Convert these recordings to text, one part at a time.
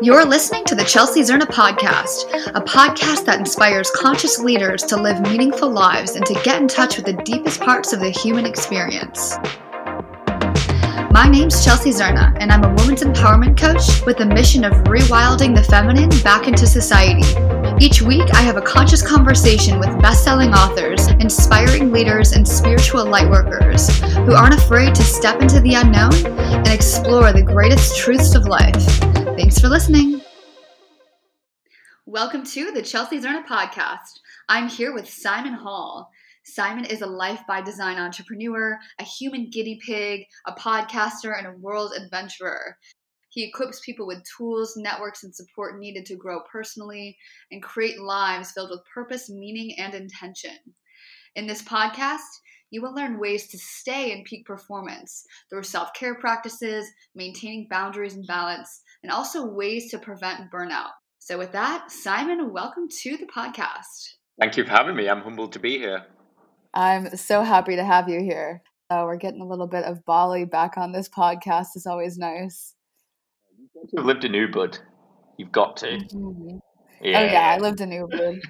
You're listening to the Chelsea Zerna podcast, a podcast that inspires conscious leaders to live meaningful lives and to get in touch with the deepest parts of the human experience. My name's Chelsea Zerna, and I'm a women's empowerment coach with the mission of rewilding the feminine back into society. Each week, I have a conscious conversation with best selling authors, inspiring leaders, and spiritual lightworkers who aren't afraid to step into the unknown and explore the greatest truths of life. Thanks for listening. Welcome to the Chelsea Zerna podcast. I'm here with Simon Hall. Simon is a life by design entrepreneur, a human guinea pig, a podcaster, and a world adventurer. He equips people with tools, networks, and support needed to grow personally and create lives filled with purpose, meaning, and intention. In this podcast, you will learn ways to stay in peak performance through self care practices, maintaining boundaries and balance, and also ways to prevent burnout. So, with that, Simon, welcome to the podcast. Thank you for having me. I'm humbled to be here. I'm so happy to have you here. Uh, we're getting a little bit of Bali back on this podcast. It's always nice. You've lived in Ubud. You've got to. Mm-hmm. Yeah. Oh yeah, I lived in Ubud.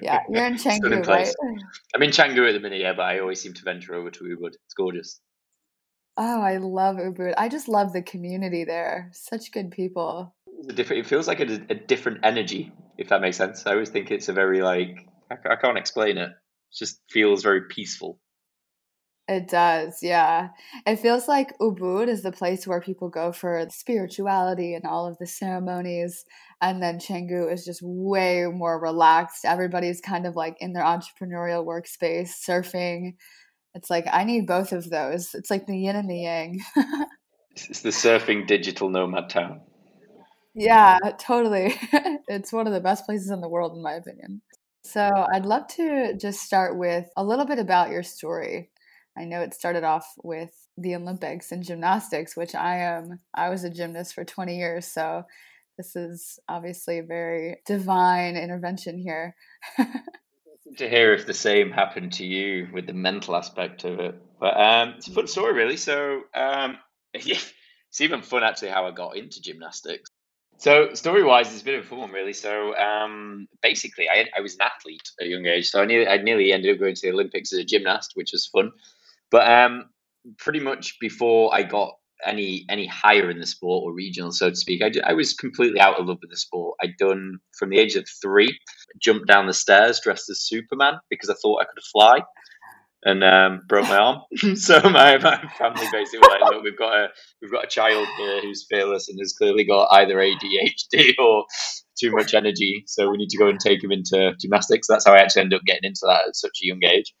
Yeah, you're in Canggu, right? I'm in Canggu at the minute, yeah, but I always seem to venture over to Ubud. It's gorgeous. Oh, I love Ubud. I just love the community there. Such good people. It's different. It feels like a, a, different energy, if that makes sense. I always think it's a very like I, I can't explain it. It just feels very peaceful. It does, yeah. It feels like Ubud is the place where people go for spirituality and all of the ceremonies. And then Canggu is just way more relaxed. Everybody's kind of like in their entrepreneurial workspace, surfing, it's like I need both of those. It's like the yin and the yang. it's the surfing digital nomad town. Yeah, totally. it's one of the best places in the world, in my opinion. So, I'd love to just start with a little bit about your story. I know it started off with the Olympics and gymnastics, which I am. I was a gymnast for 20 years, so this is obviously a very divine intervention here. to hear if the same happened to you with the mental aspect of it. But um, it's a fun story, really. So um, it's even fun actually how I got into gymnastics. So story wise, it's of a fun, one, really. So um, basically, I, I was an athlete at a young age, so I nearly, I nearly ended up going to the Olympics as a gymnast, which was fun. But um, pretty much before I got any any higher in the sport or regional, so to speak. I, I was completely out of love with the sport. I'd done from the age of three, jumped down the stairs dressed as Superman because I thought I could fly, and um, broke my arm. so my, my family basically "Look, we've got a we've got a child here who's fearless and has clearly got either ADHD or too much energy. So we need to go and take him into gymnastics." That's how I actually ended up getting into that at such a young age.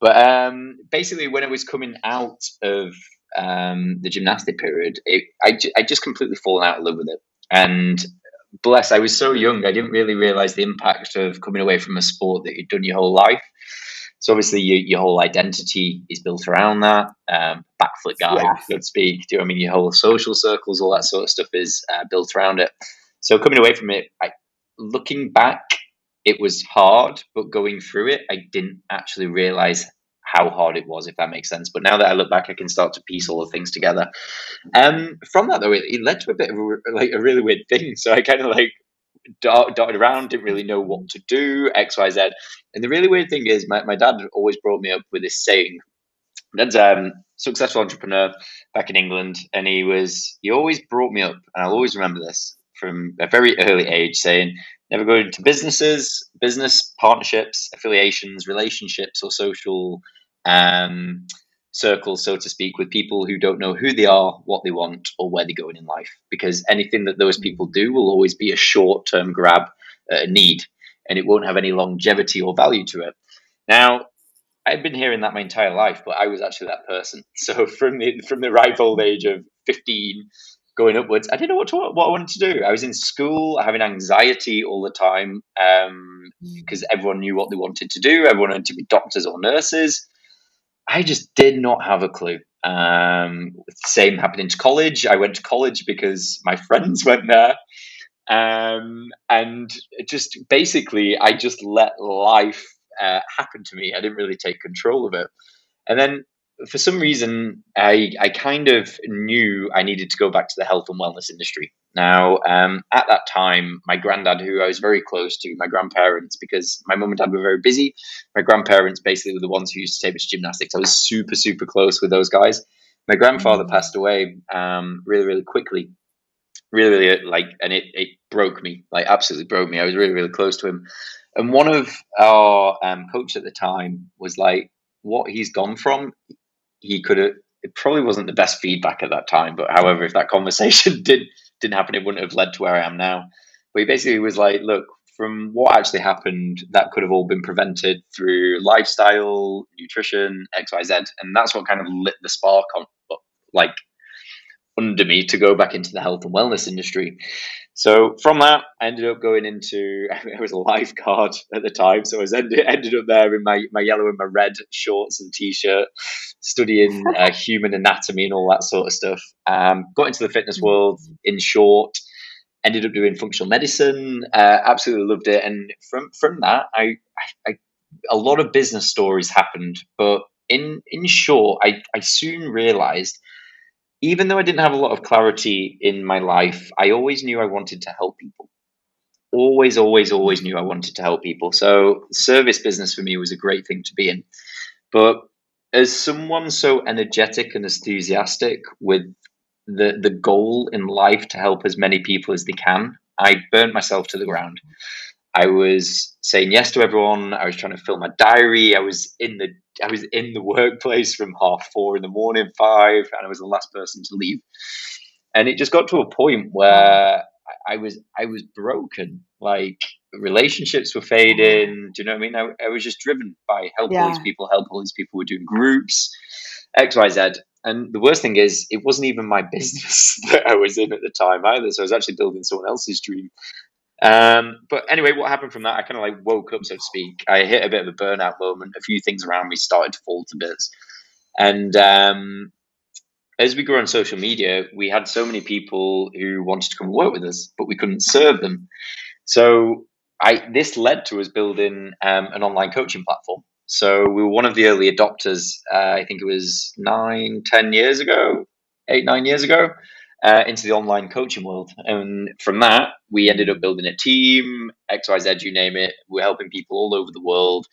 But um, basically, when it was coming out of um, the gymnastic period, it, I, I just completely fallen out of love with it. And bless, I was so young, I didn't really realize the impact of coming away from a sport that you'd done your whole life. So obviously, you, your whole identity is built around that. Um, backflip guy, yeah. so to speak. Do you know I mean your whole social circles, all that sort of stuff is uh, built around it. So coming away from it, I, looking back, it was hard, but going through it, I didn't actually realize how hard it was, if that makes sense. But now that I look back, I can start to piece all the things together. Um, from that though, it, it led to a bit of a, like a really weird thing. So I kind of like darted around, didn't really know what to do, X, Y, Z. And the really weird thing is, my, my dad always brought me up with this saying. Dad's um successful entrepreneur back in England, and he was he always brought me up, and I'll always remember this from a very early age, saying never go into businesses, business partnerships, affiliations, relationships, or social um, circles, so to speak, with people who don't know who they are, what they want, or where they're going in life. Because anything that those people do will always be a short term grab, uh, need, and it won't have any longevity or value to it. Now, I've been hearing that my entire life, but I was actually that person. So from the from the ripe old age of fifteen going upwards, I didn't know what to, what I wanted to do. I was in school having anxiety all the time because um, everyone knew what they wanted to do. Everyone wanted to be doctors or nurses. I just did not have a clue. Um, same happened to college. I went to college because my friends went there. Um, and just basically, I just let life uh, happen to me. I didn't really take control of it. And then for some reason, I, I kind of knew I needed to go back to the health and wellness industry. Now, um, at that time, my granddad, who I was very close to, my grandparents, because my mum and dad were very busy, my grandparents basically were the ones who used to take me to gymnastics. I was super, super close with those guys. My grandfather mm. passed away um, really, really quickly. Really, really like, and it, it broke me, like absolutely broke me. I was really, really close to him. And one of our um, coaches at the time was like, what he's gone from, he could have, it probably wasn't the best feedback at that time. But however, if that conversation did didn't happen, it wouldn't have led to where I am now. But he basically was like, look, from what actually happened, that could have all been prevented through lifestyle, nutrition, X, Y, Z, and that's what kind of lit the spark on, like, under me to go back into the health and wellness industry. So from that, I ended up going into I was a lifeguard at the time, so I was ended, ended up there in my, my yellow and my red shorts and t-shirt, studying uh, human anatomy and all that sort of stuff. Um, got into the fitness world in short. Ended up doing functional medicine. Uh, absolutely loved it, and from from that, I, I, I a lot of business stories happened, but in in short, I I soon realised even though I didn't have a lot of clarity in my life, I always knew I wanted to help people. Always, always, always knew I wanted to help people. So, service business for me was a great thing to be in. But as someone so energetic and enthusiastic with the, the goal in life to help as many people as they can, I burnt myself to the ground. I was saying yes to everyone. I was trying to fill my diary. I was in the I was in the workplace from half four in the morning, five, and I was the last person to leave. And it just got to a point where I was I was broken. Like relationships were fading. Do you know what I mean? I, I was just driven by help yeah. all these people, help all these people. We're doing groups, X, Y, Z. And the worst thing is, it wasn't even my business that I was in at the time either. So I was actually building someone else's dream. Um, but anyway, what happened from that? I kind of like woke up, so to speak. I hit a bit of a burnout moment. A few things around me started to fall to bits, and um, as we grew on social media, we had so many people who wanted to come work with us, but we couldn't serve them. So I this led to us building um, an online coaching platform. So we were one of the early adopters. Uh, I think it was nine, ten years ago, eight, nine years ago uh, into the online coaching world. And from that, we ended up building a team, XYZ, you name it. We're helping people all over the world.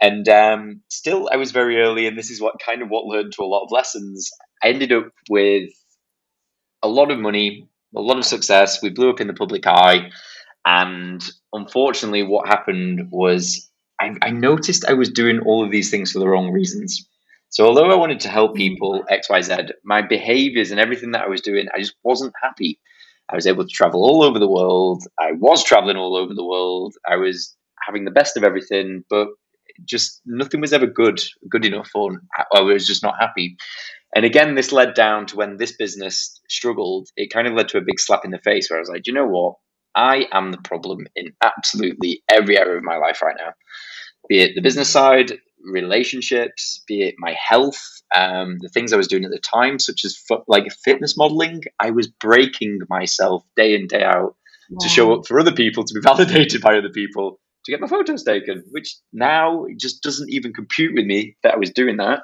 And um, still, I was very early, and this is what kind of what led to a lot of lessons. I ended up with a lot of money, a lot of success. We blew up in the public eye. And unfortunately, what happened was I, I noticed I was doing all of these things for the wrong reasons. So although I wanted to help mm. people X, Y, Z, my behaviors and everything that I was doing, I just wasn't happy. I was able to travel all over the world. I was traveling all over the world. I was having the best of everything, but just nothing was ever good, good enough, or I was just not happy. And again, this led down to when this business struggled. It kind of led to a big slap in the face where I was like, you know what? I am the problem in absolutely every area of my life right now. Be it the business side, relationships, be it my health, um, the things I was doing at the time, such as like fitness modeling. I was breaking myself day in, day out wow. to show up for other people, to be validated by other people, to get my photos taken, which now just doesn't even compute with me that I was doing that.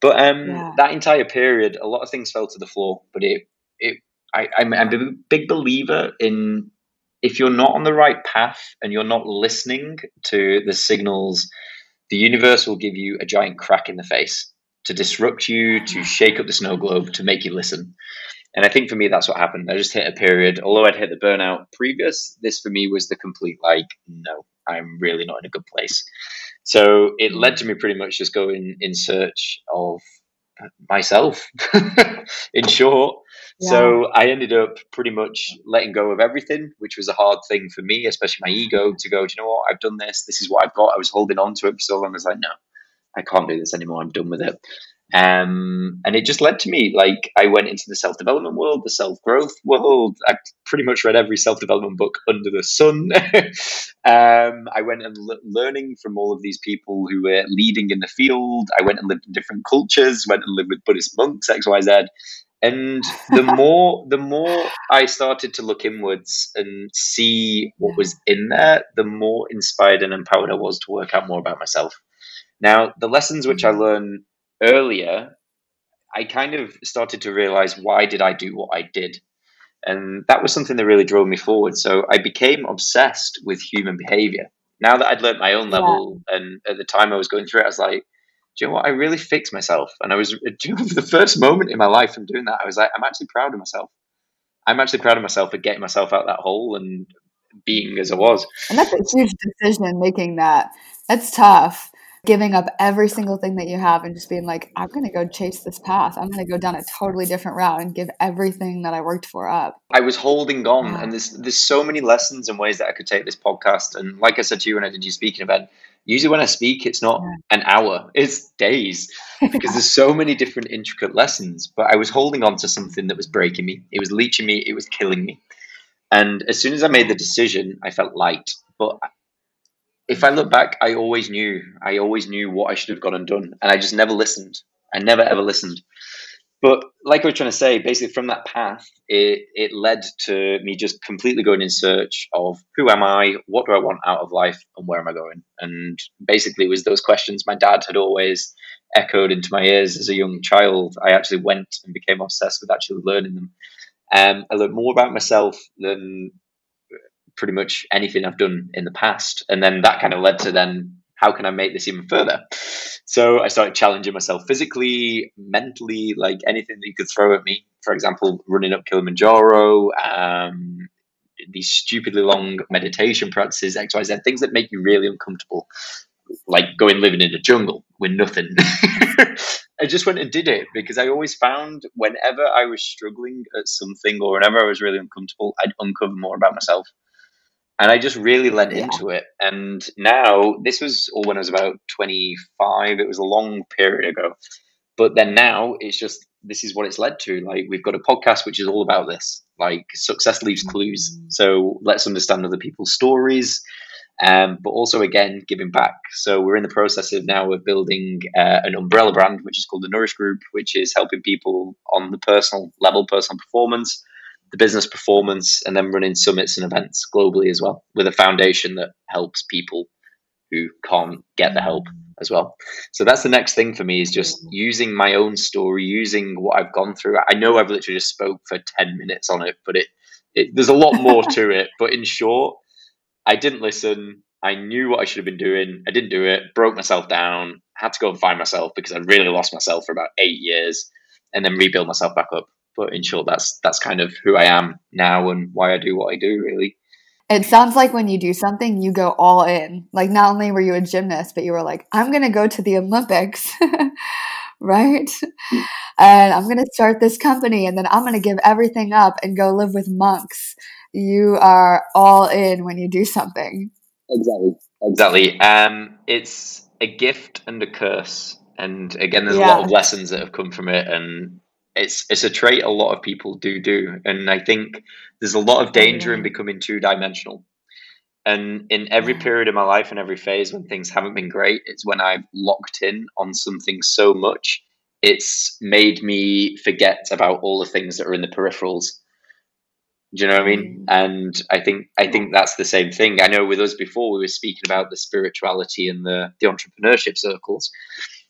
But um, yeah. that entire period, a lot of things fell to the floor. But it, it, I, I'm, I'm a big believer in if you're not on the right path and you're not listening to the signals the universe will give you a giant crack in the face to disrupt you, to shake up the snow globe, to make you listen. And I think for me, that's what happened. I just hit a period. Although I'd hit the burnout previous, this for me was the complete like, no, I'm really not in a good place. So it led to me pretty much just going in search of myself, in short. So I ended up pretty much letting go of everything, which was a hard thing for me, especially my ego, to go, do you know what? I've done this. This is what I've got. I was holding on to it for so long. I was like, no, I can't do this anymore. I'm done with it. Um, and it just led to me like I went into the self development world, the self growth world. I pretty much read every self development book under the sun. um, I went and l- learning from all of these people who were leading in the field. I went and lived in different cultures, went and lived with Buddhist monks, X, Y, Z. And the more the more I started to look inwards and see what was in there, the more inspired and empowered I was to work out more about myself. Now, the lessons which I learned earlier, I kind of started to realize why did I do what I did? And that was something that really drove me forward. So I became obsessed with human behavior. Now that I'd learned my own level, yeah. and at the time I was going through it, I was like, you know what? I really fixed myself. And I was, you know, the first moment in my life from doing that, I was like, I'm actually proud of myself. I'm actually proud of myself for getting myself out that hole and being as I was. And that's a huge decision making that. That's tough giving up every single thing that you have and just being like, I'm going to go chase this path. I'm going to go down a totally different route and give everything that I worked for up. I was holding on, yeah. and there's there's so many lessons and ways that I could take this podcast. And like I said to you when I did your speaking event, usually when I speak, it's not an hour, it's days because there's so many different intricate lessons. But I was holding on to something that was breaking me. It was leeching me. It was killing me. And as soon as I made the decision, I felt light. But if I look back, I always knew, I always knew what I should have gone and done, and I just never listened. I never ever listened. But like I was trying to say, basically from that path, it it led to me just completely going in search of who am I, what do I want out of life, and where am I going? And basically, it was those questions my dad had always echoed into my ears as a young child. I actually went and became obsessed with actually learning them. Um, I learned more about myself than pretty much anything I've done in the past. And then that kind of led to then how can I make this even further? So I started challenging myself physically, mentally, like anything that you could throw at me. For example, running up Kilimanjaro, um, these stupidly long meditation practices, XYZ, things that make you really uncomfortable, like going living in the jungle with nothing. I just went and did it because I always found whenever I was struggling at something or whenever I was really uncomfortable, I'd uncover more about myself and I just really lent yeah. into it. And now this was all when I was about 25. It was a long period ago. But then now it's just this is what it's led to. Like we've got a podcast which is all about this. Like success leaves clues. Mm-hmm. So let's understand other people's stories. Um, but also again giving back. So we're in the process of now of building uh, an umbrella brand, which is called the Nourish Group, which is helping people on the personal level, personal performance, the business performance, and then running summits and events globally as well with a foundation that helps people who can't get the help as well. So that's the next thing for me is just using my own story, using what I've gone through. I know I've literally just spoke for 10 minutes on it, but it, it there's a lot more to it. But in short, I didn't listen. I knew what I should have been doing. I didn't do it, broke myself down, had to go and find myself because I really lost myself for about eight years and then rebuild myself back up. But in short, that's that's kind of who I am now and why I do what I do. Really. It sounds like when you do something, you go all in. Like not only were you a gymnast, but you were like, I'm going to go to the Olympics, right? And I'm going to start this company, and then I'm going to give everything up and go live with monks. You are all in when you do something. Exactly. Exactly. Um, it's a gift and a curse. And again, there's yeah. a lot of lessons that have come from it. And it's it's a trait a lot of people do do, and I think there's a lot of danger in becoming two dimensional. And in every period of my life and every phase when things haven't been great, it's when I've locked in on something so much, it's made me forget about all the things that are in the peripherals. Do you know what I mean? Mm. And I think I think that's the same thing. I know with us before we were speaking about the spirituality and the the entrepreneurship circles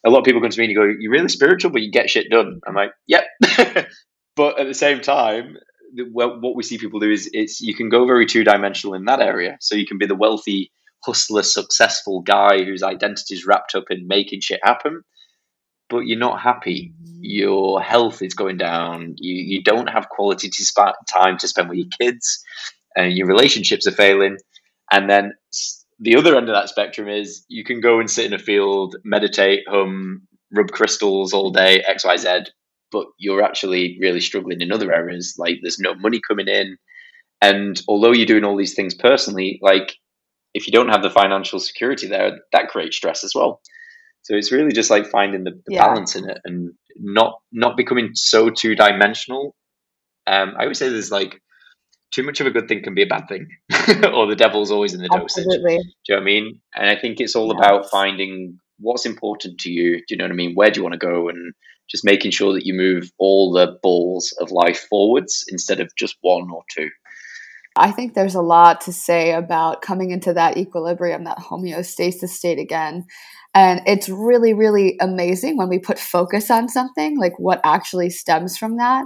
a lot of people come to me and you go, "You're really spiritual, but you get shit done." I'm like, "Yep," but at the same time, well, what we see people do is it's you can go very two dimensional in that area. So you can be the wealthy, hustler, successful guy whose identity is wrapped up in making shit happen, but you're not happy. Your health is going down. You you don't have quality to sp- time to spend with your kids, and your relationships are failing. And then the other end of that spectrum is you can go and sit in a field, meditate, hum, rub crystals all day, X, Y, Z, but you're actually really struggling in other areas. Like there's no money coming in. And although you're doing all these things personally, like if you don't have the financial security there, that creates stress as well. So it's really just like finding the, the yeah. balance in it and not not becoming so two dimensional. Um, I always say there's like too much of a good thing can be a bad thing, or the devil's always in the Absolutely. dosage. Do you know what I mean? And I think it's all yes. about finding what's important to you. Do you know what I mean? Where do you want to go? And just making sure that you move all the balls of life forwards instead of just one or two. I think there's a lot to say about coming into that equilibrium, that homeostasis state again. And it's really, really amazing when we put focus on something, like what actually stems from that.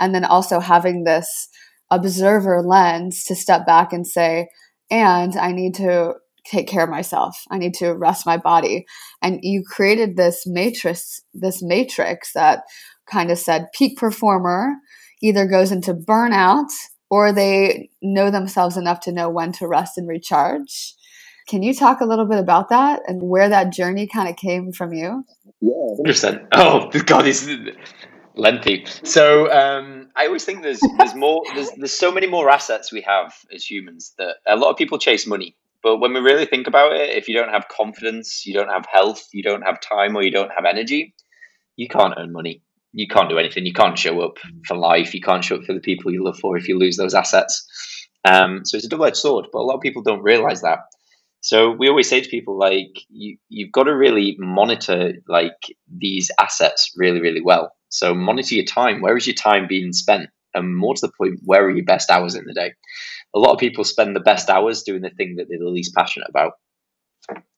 And then also having this observer lens to step back and say, and I need to take care of myself. I need to rest my body. And you created this matrix, this matrix that kind of said peak performer either goes into burnout or they know themselves enough to know when to rest and recharge. Can you talk a little bit about that and where that journey kind of came from you? Yeah, understand. Oh, God, this lengthy. So um, I always think there's there's more there's there's so many more assets we have as humans that a lot of people chase money. But when we really think about it, if you don't have confidence, you don't have health, you don't have time, or you don't have energy, you can't earn money you can't do anything. You can't show up for life. You can't show up for the people you love for if you lose those assets. Um, so it's a double edged sword, but a lot of people don't realize that. So we always say to people like you you've got to really monitor like these assets really really well. So monitor your time. Where is your time being spent? And more to the point, where are your best hours in the day? A lot of people spend the best hours doing the thing that they're the least passionate about.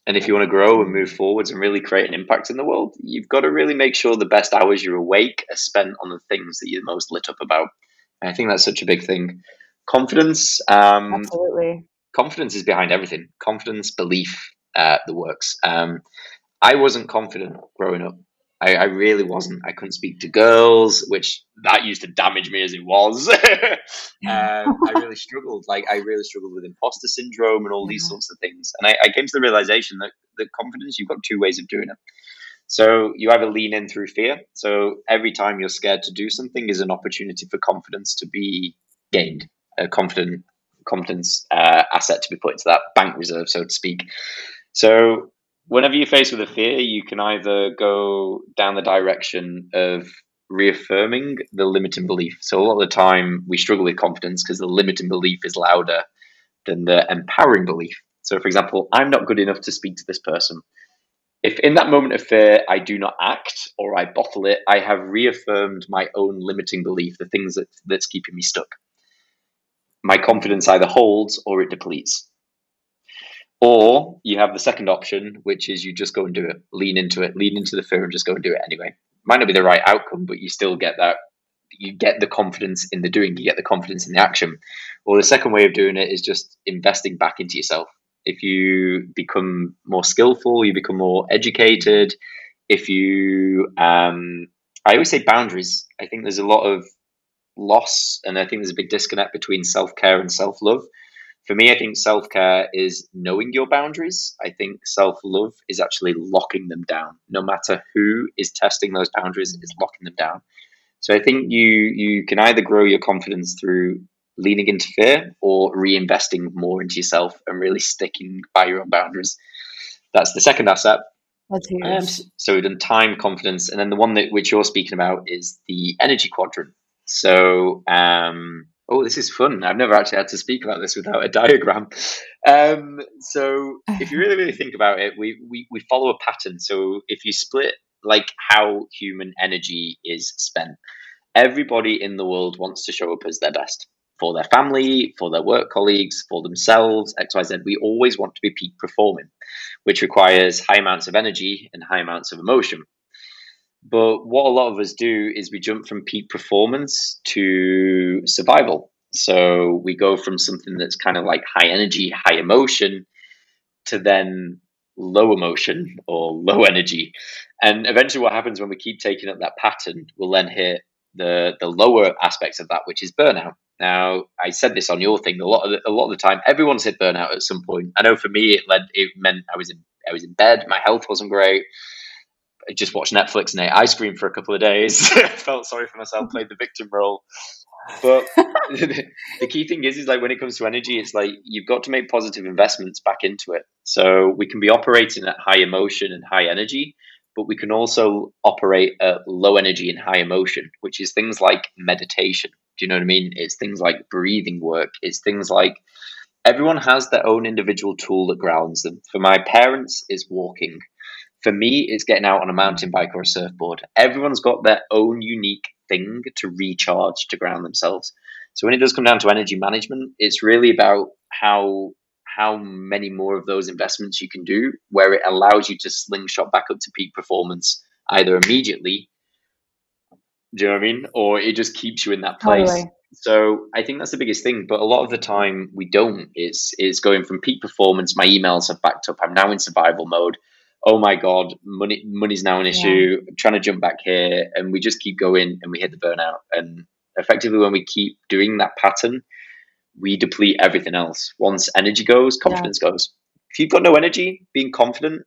And if you want to grow and move forwards and really create an impact in the world, you've got to really make sure the best hours you're awake are spent on the things that you're most lit up about. And I think that's such a big thing. Confidence. Um, Absolutely. Confidence is behind everything. Confidence, belief, uh, the works. Um, I wasn't confident growing up. I, I, really wasn't. I couldn't speak to girls, which that used to damage me as it was. um, I really struggled. Like I really struggled with imposter syndrome and all these sorts of things. And I, I came to the realization that the confidence you've got two ways of doing it. So you either lean in through fear. So every time you're scared to do something is an opportunity for confidence to be gained, a confident confidence uh, asset to be put into that bank reserve, so to speak. So whenever you're faced with a fear, you can either go down the direction of reaffirming the limiting belief. So a lot of the time we struggle with confidence because the limiting belief is louder than the empowering belief. So for example, I'm not good enough to speak to this person. If in that moment of fear I do not act or I bottle it, I have reaffirmed my own limiting belief, the things that, that's keeping me stuck. My confidence either holds or it depletes. Or you have the second option, which is you just go and do it, lean into it, lean into the fear and just go and do it anyway. Might not be the right outcome, but you still get that. You get the confidence in the doing, you get the confidence in the action. Or the second way of doing it is just investing back into yourself. If you become more skillful, you become more educated. If you, um, I always say boundaries. I think there's a lot of loss, and I think there's a big disconnect between self care and self love for me, I think self care is knowing your boundaries. I think self love is actually locking them down. No matter who is testing those boundaries, is locking them down. So I think you you can either grow your confidence through leaning into fear or reinvesting more into yourself and really sticking by your own boundaries. That's the second asset. That's huge. Um, so we've done time, confidence, and then the one that which you're speaking about is the energy quadrant. So um, oh, this is fun. I've never actually had to speak about this without a diagram. Um, so if you really, really think about it, we, we, we follow a pattern. So if you split like how human energy is spent, everybody in the world wants to show up as their best for their family, for their work colleagues, for themselves, XYZ. We always want to be peak performing, which requires high amounts of energy and high amounts of emotion. But what a lot of us do is we jump from peak performance to survival. So we go from something that's kind of like high energy, high emotion to then low emotion or low energy. And eventually what happens when we keep taking up that pattern, we'll then hit the the lower aspects of that, which is burnout. Now, I said this on your thing a lot of the, a lot of the time. Everyone's hit burnout at some point. I know for me, it led it meant I was in I was in bed, my health wasn't great. Just watched Netflix and ate ice cream for a couple of days. Felt sorry for myself, played the victim role. But the key thing is, is like when it comes to energy, it's like you've got to make positive investments back into it. So we can be operating at high emotion and high energy, but we can also operate at low energy and high emotion, which is things like meditation. Do you know what I mean? It's things like breathing work. It's things like everyone has their own individual tool that grounds them. For my parents, is walking. For me, it's getting out on a mountain bike or a surfboard. Everyone's got their own unique thing to recharge, to ground themselves. So when it does come down to energy management, it's really about how how many more of those investments you can do where it allows you to slingshot back up to peak performance either immediately do you know what I mean? Or it just keeps you in that place. Totally. So I think that's the biggest thing. But a lot of the time we don't. It's is going from peak performance. My emails have backed up. I'm now in survival mode. Oh my god, money money's now an issue. Yeah. trying to jump back here, and we just keep going, and we hit the burnout. And effectively, when we keep doing that pattern, we deplete everything else. Once energy goes, confidence yeah. goes. If you've got no energy, being confident,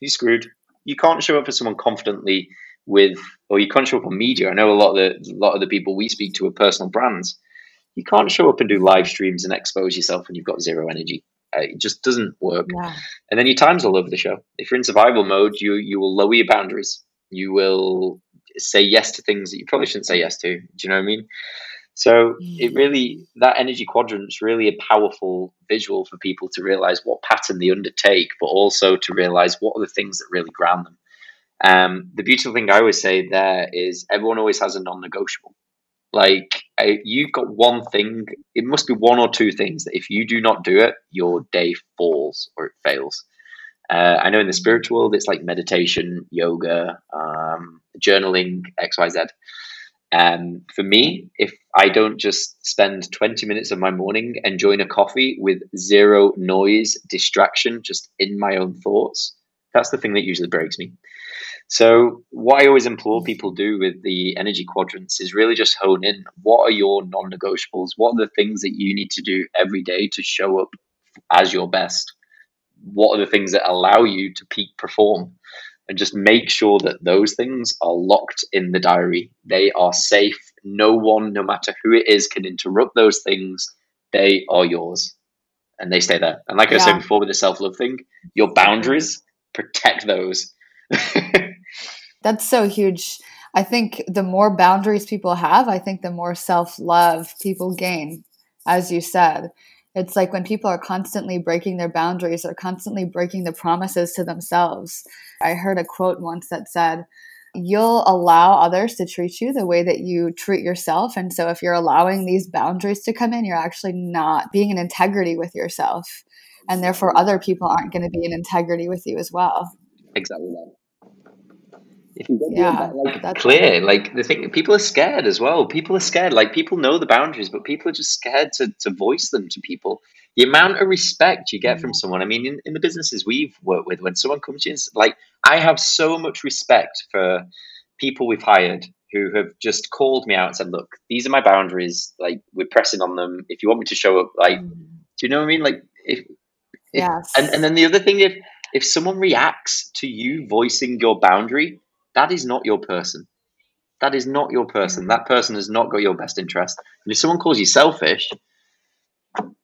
you're screwed. You can't show up for someone confidently with, or you can't show up on media. I know a lot of the a lot of the people we speak to are personal brands. You can't show up and do live streams and expose yourself when you've got zero energy. It just doesn't work. Yeah. And then your time's all over the show. If you're in survival mode, you you will lower your boundaries. You will say yes to things that you probably shouldn't say yes to. Do you know what I mean? So it mm. really that energy quadrant is really a powerful visual for people to realize what pattern they undertake, but also to realize what are the things that really ground them. Um, the beautiful thing I always say there is everyone always has a non-negotiable. Like You've got one thing, it must be one or two things that if you do not do it, your day falls or it fails. Uh, I know in the spiritual world, it's like meditation, yoga, um, journaling, X, Y, Z. Um, for me, if I don't just spend 20 minutes of my morning enjoying a coffee with zero noise, distraction, just in my own thoughts, that's the thing that usually breaks me. So, what I always implore people do with the energy quadrants is really just hone in what are your non negotiables? What are the things that you need to do every day to show up as your best? What are the things that allow you to peak perform? And just make sure that those things are locked in the diary. They are safe. No one, no matter who it is, can interrupt those things. They are yours and they stay there. And like yeah. I said before with the self love thing, your boundaries protect those. That's so huge. I think the more boundaries people have, I think the more self love people gain, as you said. It's like when people are constantly breaking their boundaries, they're constantly breaking the promises to themselves. I heard a quote once that said, You'll allow others to treat you the way that you treat yourself. And so, if you're allowing these boundaries to come in, you're actually not being in integrity with yourself. And therefore, other people aren't going to be in integrity with you as well. Exactly that. if you get yeah, that, like clear, like the thing, people are scared as well. People are scared. Like people know the boundaries, but people are just scared to to voice them to people. The amount of respect you get from someone. I mean, in, in the businesses we've worked with, when someone comes in, like I have so much respect for people we've hired who have just called me out and said, "Look, these are my boundaries. Like we're pressing on them. If you want me to show up, like, mm-hmm. do you know what I mean? Like, if, if yes. And and then the other thing, if if someone reacts to you voicing your boundary that is not your person. That is not your person. That person has not got your best interest. And if someone calls you selfish,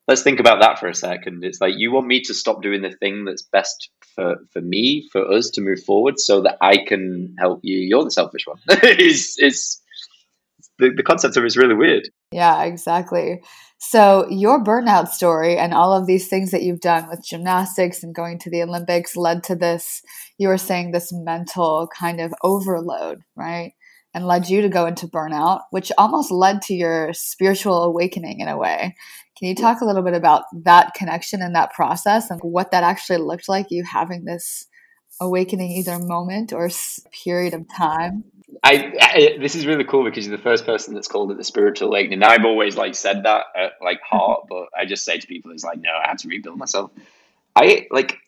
let's think about that for a second. It's like you want me to stop doing the thing that's best for, for me, for us to move forward so that I can help you. You're the selfish one. it's, it's the, the concept of it is really weird. Yeah, exactly. So, your burnout story and all of these things that you've done with gymnastics and going to the Olympics led to this, you were saying, this mental kind of overload, right? And led you to go into burnout, which almost led to your spiritual awakening in a way. Can you talk a little bit about that connection and that process and what that actually looked like, you having this awakening either moment or period of time? I, I, this is really cool because you're the first person that's called it the spiritual awakening. I've always like said that at like mm-hmm. heart, but I just say to people, it's like, no, I have to rebuild myself. I like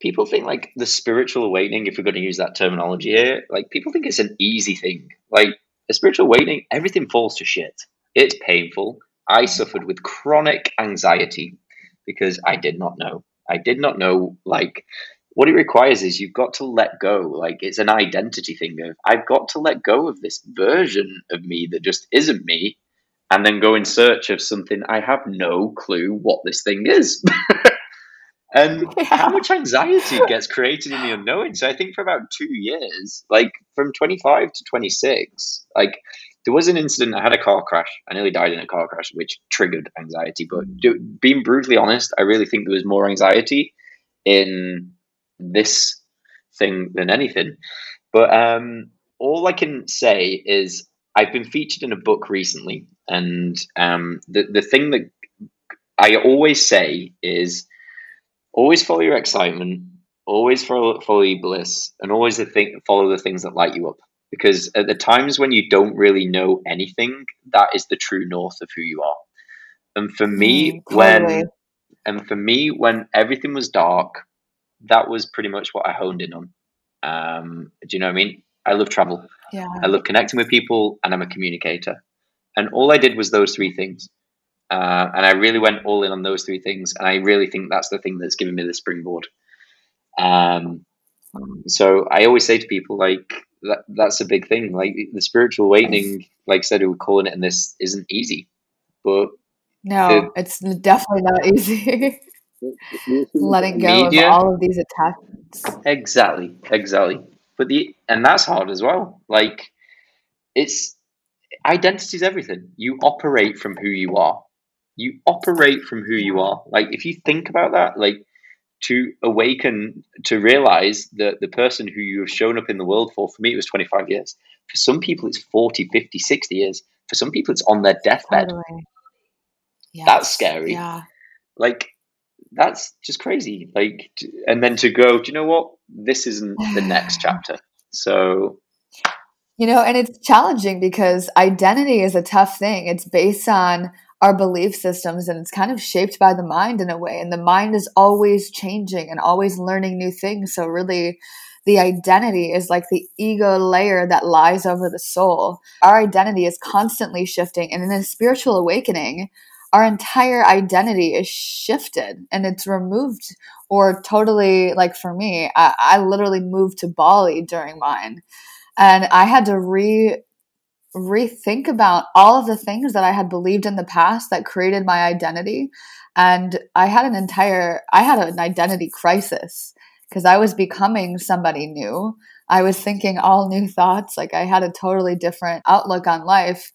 people think like the spiritual awakening, if we're going to use that terminology here, like people think it's an easy thing. Like a spiritual awakening, everything falls to shit. It's painful. I mm-hmm. suffered with chronic anxiety because I did not know. I did not know like what it requires is you've got to let go. Like it's an identity thing of I've got to let go of this version of me that just isn't me, and then go in search of something I have no clue what this thing is. and how much anxiety gets created in the unknown. So I think for about two years, like from 25 to 26, like there was an incident. I had a car crash. I nearly died in a car crash, which triggered anxiety. But do, being brutally honest, I really think there was more anxiety in this thing than anything. But um, all I can say is I've been featured in a book recently, and um, the the thing that I always say is always follow your excitement, always follow follow your bliss, and always the thing, follow the things that light you up. because at the times when you don't really know anything, that is the true north of who you are. And for me, mm, totally. when and for me, when everything was dark, that was pretty much what I honed in on. Um, do you know what I mean? I love travel. Yeah. I love connecting with people, and I'm a communicator. And all I did was those three things. Uh, and I really went all in on those three things. And I really think that's the thing that's given me the springboard. Um, so I always say to people, like, that, that's a big thing. Like, the spiritual awakening, like I said, we're calling it in this, isn't easy. But no, the, it's definitely not easy. Letting go media, of all of these attachments. Exactly, exactly. But the and that's hard as well. Like it's identity is everything. You operate from who you are. You operate from who you are. Like if you think about that, like to awaken to realize that the person who you have shown up in the world for for me it was 25 years for some people it's 40 50 60 years for some people it's on their deathbed totally. yes. that's scary yeah like that's just crazy. Like and then to go do you know what? This isn't the next chapter. So you know and it's challenging because identity is a tough thing. It's based on our belief systems and it's kind of shaped by the mind in a way. And the mind is always changing and always learning new things. So really the identity is like the ego layer that lies over the soul. Our identity is constantly shifting and in a spiritual awakening our entire identity is shifted and it's removed or totally like for me I, I literally moved to bali during mine and i had to re rethink about all of the things that I had believed in the past that created my identity. And I had an entire, I had an identity crisis because I was becoming somebody new. I was thinking all new thoughts. Like I had a totally different outlook on life.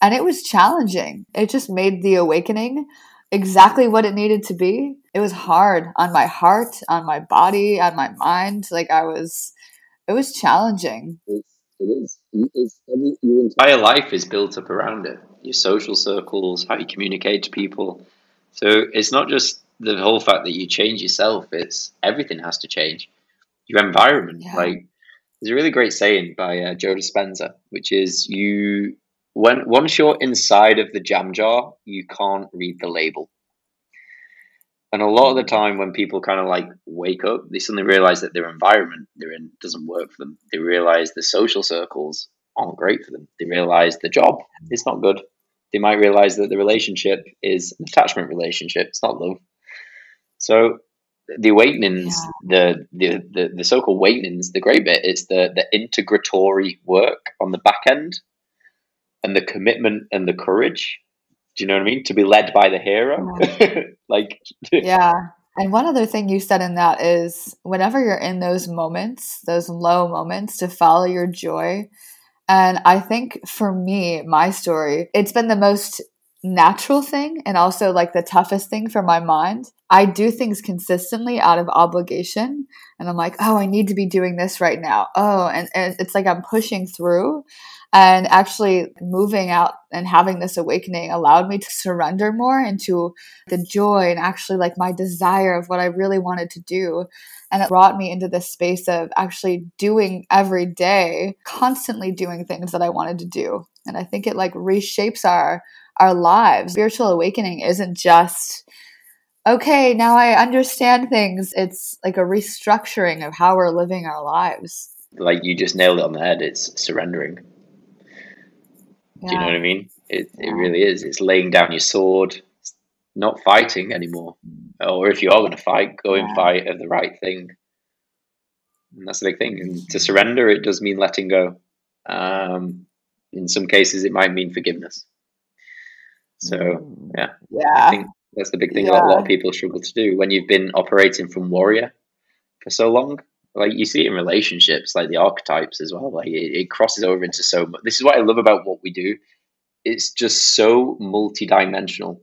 And it was challenging. It just made the awakening exactly what it needed to be. It was hard on my heart, on my body, on my mind. Like I was, it was challenging. It is. It's, your entire life is built up around it. Your social circles, how you communicate to people. So it's not just the whole fact that you change yourself. It's everything has to change. Your environment, yeah. like there's a really great saying by uh, Joe Dispenza, which is you when once you're inside of the jam jar, you can't read the label. And a lot of the time, when people kind of like wake up, they suddenly realize that their environment they're in doesn't work for them. They realize the social circles aren't great for them. They realize the job is not good. They might realize that the relationship is an attachment relationship. It's not love. So the awakenings, yeah. the, the the the so-called awakenings, the great bit is the the integratory work on the back end, and the commitment and the courage do you know what I mean? To be led by the hero. Yeah. like Yeah. And one other thing you said in that is whenever you're in those moments, those low moments, to follow your joy. And I think for me, my story, it's been the most natural thing and also like the toughest thing for my mind. I do things consistently out of obligation. And I'm like, oh, I need to be doing this right now. Oh, and, and it's like I'm pushing through. And actually, moving out and having this awakening allowed me to surrender more into the joy and actually like my desire of what I really wanted to do. And it brought me into this space of actually doing every day, constantly doing things that I wanted to do. And I think it like reshapes our our lives. Spiritual awakening isn't just okay, now I understand things. It's like a restructuring of how we're living our lives. Like you just nailed it on the head. It's surrendering. Do you know what I mean? It it really is. It's laying down your sword, not fighting anymore. Or if you are going to fight, go and fight of the right thing. And that's the big thing. And to surrender, it does mean letting go. Um, in some cases, it might mean forgiveness. So mm. yeah, yeah, I think that's the big thing yeah. a lot of people struggle to do when you've been operating from warrior for so long like you see it in relationships, like the archetypes as well. Like it, it crosses over into so much. This is what I love about what we do. It's just so multi-dimensional. Do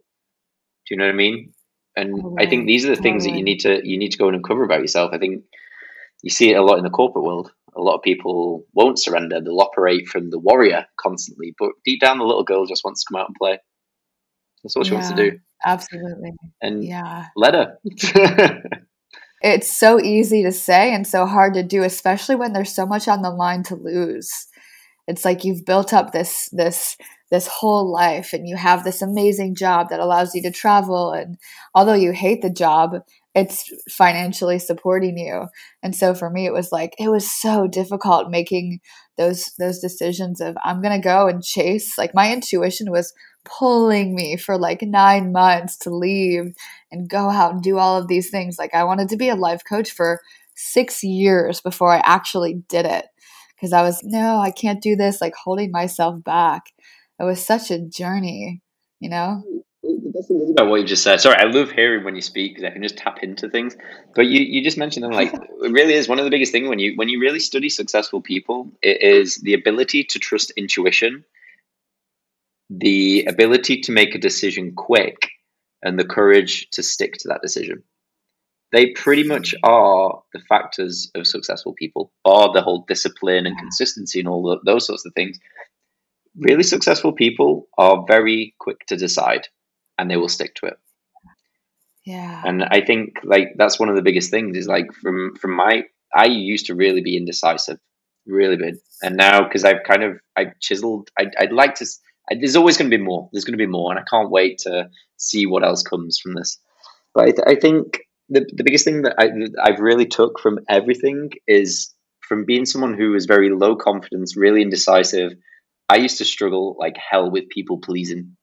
you know what I mean? And oh, I think these are the oh, things oh, that you need to you need to go and uncover about yourself. I think you see it a lot in the corporate world. A lot of people won't surrender; they'll operate from the warrior constantly, but deep down, the little girl just wants to come out and play. That's what she wants to do. Absolutely. And yeah, let her. it's so easy to say and so hard to do, especially when there's so much on the line to lose. it's like you've built up this this this whole life and you have this amazing job that allows you to travel and although you hate the job it's financially supporting you and so for me it was like it was so difficult making those those decisions of i'm going to go and chase like my intuition was pulling me for like 9 months to leave and go out and do all of these things like i wanted to be a life coach for 6 years before i actually did it because i was no i can't do this like holding myself back it was such a journey, you know? About what you just said. Sorry, I love hearing when you speak because I can just tap into things. But you, you just mentioned them like it really is one of the biggest things when you when you really study successful people, it is the ability to trust intuition, the ability to make a decision quick, and the courage to stick to that decision. They pretty much are the factors of successful people, are the whole discipline and consistency and all the, those sorts of things really successful people are very quick to decide and they will stick to it. Yeah. And I think like that's one of the biggest things is like from from my I used to really be indecisive, really big. And now because I've kind of I've chiseled I I'd like to there's always going to be more. There's going to be more and I can't wait to see what else comes from this. But I, th- I think the the biggest thing that I I've really took from everything is from being someone who is very low confidence, really indecisive, I used to struggle like hell with people pleasing.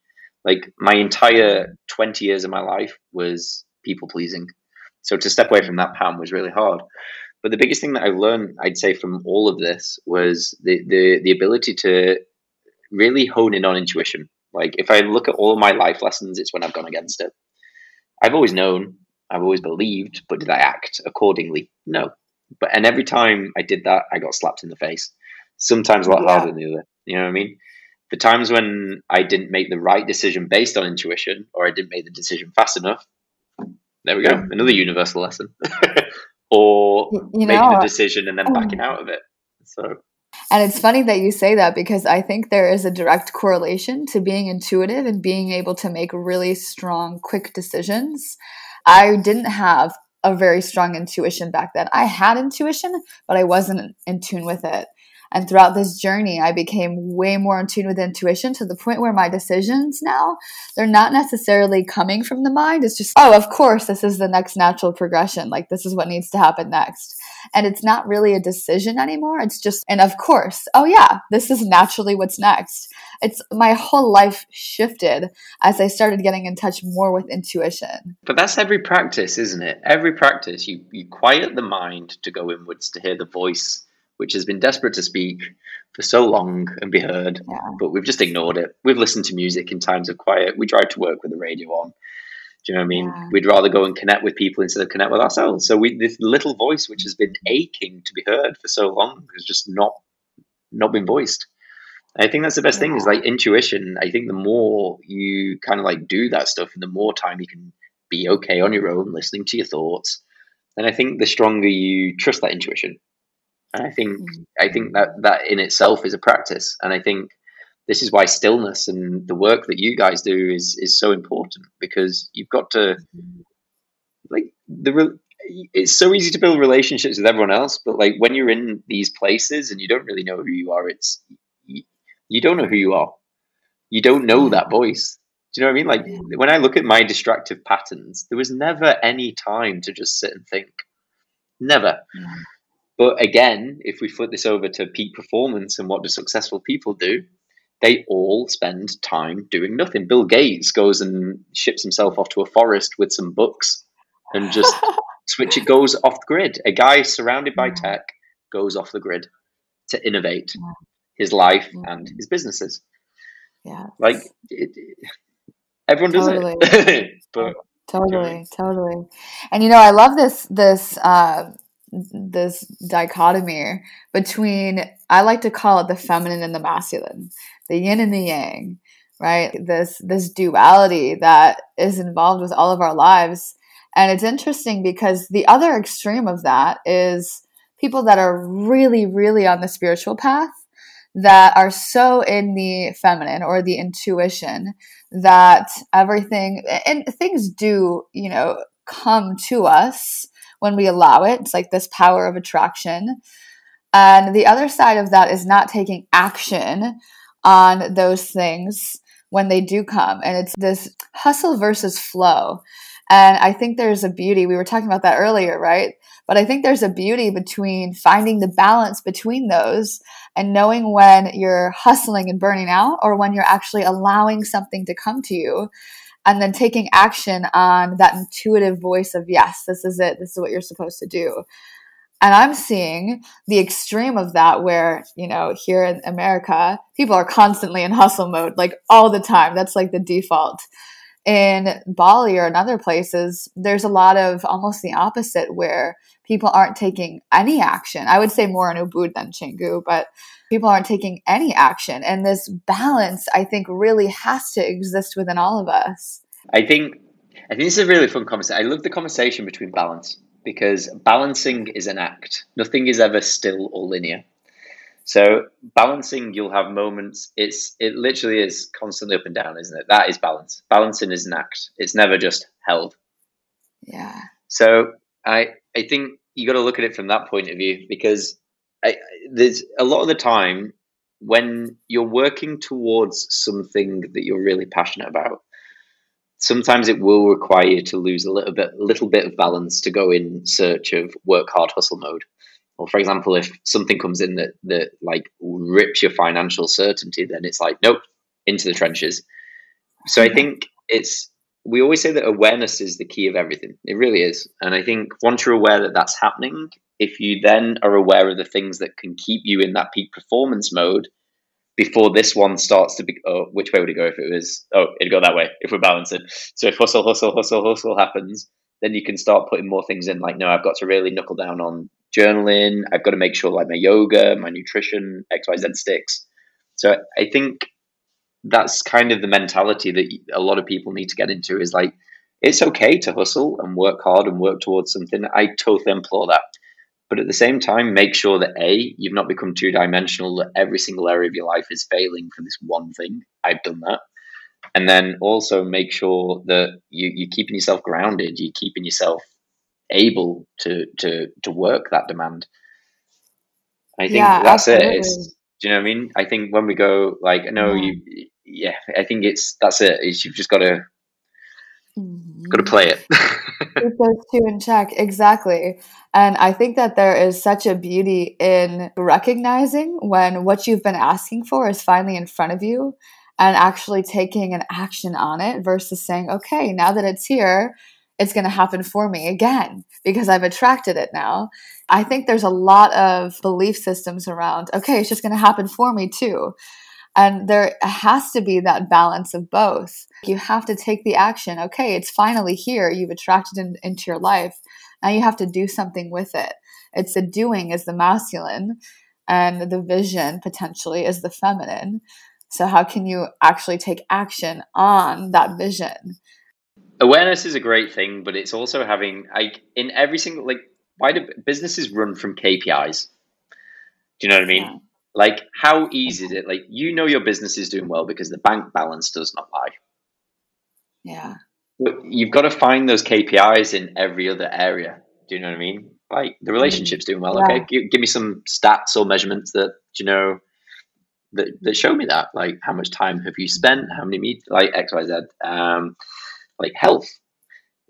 Like my entire 20 years of my life was people pleasing. So to step away from that pattern was really hard. But the biggest thing that I've learned, I'd say, from all of this was the, the, the ability to really hone in on intuition. Like if I look at all of my life lessons, it's when I've gone against it. I've always known, I've always believed, but did I act accordingly? No. But and every time I did that, I got slapped in the face. Sometimes a lot yeah. harder than the other. You know what I mean? The times when I didn't make the right decision based on intuition or I didn't make the decision fast enough, there we go, another universal lesson. or you know, making a decision and then um, backing out of it. So and it's funny that you say that because I think there is a direct correlation to being intuitive and being able to make really strong, quick decisions. I didn't have a very strong intuition back then. I had intuition, but I wasn't in tune with it. And throughout this journey, I became way more in tune with intuition to the point where my decisions now, they're not necessarily coming from the mind. It's just, oh, of course, this is the next natural progression. Like, this is what needs to happen next. And it's not really a decision anymore. It's just, and of course, oh, yeah, this is naturally what's next. It's my whole life shifted as I started getting in touch more with intuition. But that's every practice, isn't it? Every practice, you, you quiet the mind to go inwards to hear the voice which has been desperate to speak for so long and be heard, yeah. but we've just ignored it. We've listened to music in times of quiet. We drive to work with the radio on. Do you know what I mean? Yeah. We'd rather go and connect with people instead of connect with ourselves. So we this little voice which has been aching to be heard for so long has just not not been voiced. I think that's the best yeah. thing is like intuition. I think the more you kind of like do that stuff and the more time you can be okay on your own, listening to your thoughts, then I think the stronger you trust that intuition. And I think mm. I think that that in itself is a practice, and I think this is why stillness and the work that you guys do is is so important because you've got to like the it's so easy to build relationships with everyone else, but like when you're in these places and you don't really know who you are, it's you, you don't know who you are. You don't know that voice. Do you know what I mean? Like when I look at my distractive patterns, there was never any time to just sit and think. Never. Yeah. But again, if we flip this over to peak performance and what do successful people do, they all spend time doing nothing. Bill Gates goes and ships himself off to a forest with some books and just switch it goes off the grid. A guy surrounded by tech goes off the grid to innovate his life and his businesses. Yeah. Like it, everyone does totally. it. but totally, totally. And you know, I love this this uh this dichotomy between I like to call it the feminine and the masculine, the yin and the yang, right? This this duality that is involved with all of our lives. And it's interesting because the other extreme of that is people that are really, really on the spiritual path that are so in the feminine or the intuition that everything and things do, you know, come to us when we allow it. It's like this power of attraction. And the other side of that is not taking action on those things when they do come. And it's this hustle versus flow. And I think there's a beauty. We were talking about that earlier, right? But I think there's a beauty between finding the balance between those and knowing when you're hustling and burning out or when you're actually allowing something to come to you and then taking action on that intuitive voice of, yes, this is it. This is what you're supposed to do. And I'm seeing the extreme of that where, you know, here in America, people are constantly in hustle mode, like all the time. That's like the default. In Bali or in other places, there's a lot of almost the opposite where people aren't taking any action. I would say more in Ubud than Canggu, but people aren't taking any action. And this balance, I think, really has to exist within all of us. I think I think this is a really fun conversation. I love the conversation between balance because balancing is an act. Nothing is ever still or linear. So balancing, you'll have moments. It's it literally is constantly up and down, isn't it? That is balance. Balancing is an act. It's never just held. Yeah. So I I think you got to look at it from that point of view because I, there's a lot of the time when you're working towards something that you're really passionate about sometimes it will require you to lose a little bit little bit of balance to go in search of work hard hustle mode or for example if something comes in that that like rips your financial certainty then it's like nope into the trenches so i think it's we always say that awareness is the key of everything. It really is. And I think once you're aware that that's happening, if you then are aware of the things that can keep you in that peak performance mode before this one starts to be, oh, which way would it go if it was, oh, it'd go that way if we're balancing. So if hustle, hustle, hustle, hustle happens, then you can start putting more things in like, no, I've got to really knuckle down on journaling. I've got to make sure like my yoga, my nutrition, XYZ sticks. So I think that's kind of the mentality that a lot of people need to get into is like it's okay to hustle and work hard and work towards something i totally implore that but at the same time make sure that a you've not become two dimensional that every single area of your life is failing for this one thing i've done that and then also make sure that you, you're keeping yourself grounded you're keeping yourself able to to to work that demand i think yeah, that's absolutely. it it's, do you know what I mean? I think when we go like, no, yeah. you yeah, I think it's that's it. It's, you've just got to mm-hmm. to play it. Keep those two in check, exactly. And I think that there is such a beauty in recognizing when what you've been asking for is finally in front of you and actually taking an action on it versus saying, okay, now that it's here, it's going to happen for me again because I've attracted it now. I think there's a lot of belief systems around, okay, it's just going to happen for me too. And there has to be that balance of both. You have to take the action. Okay, it's finally here. You've attracted it into your life. Now you have to do something with it. It's the doing is the masculine, and the vision potentially is the feminine. So, how can you actually take action on that vision? Awareness is a great thing, but it's also having like in every single like why do businesses run from KPIs? Do you know what I mean? Yeah. Like, how easy is it? Like, you know, your business is doing well because the bank balance does not lie. Yeah. But you've got to find those KPIs in every other area. Do you know what I mean? Like, the relationship's doing well. Yeah. Okay, give, give me some stats or measurements that, you know, that, that show me that. Like, how much time have you spent? How many meet? Like, X, Y, Z. Um, like, health.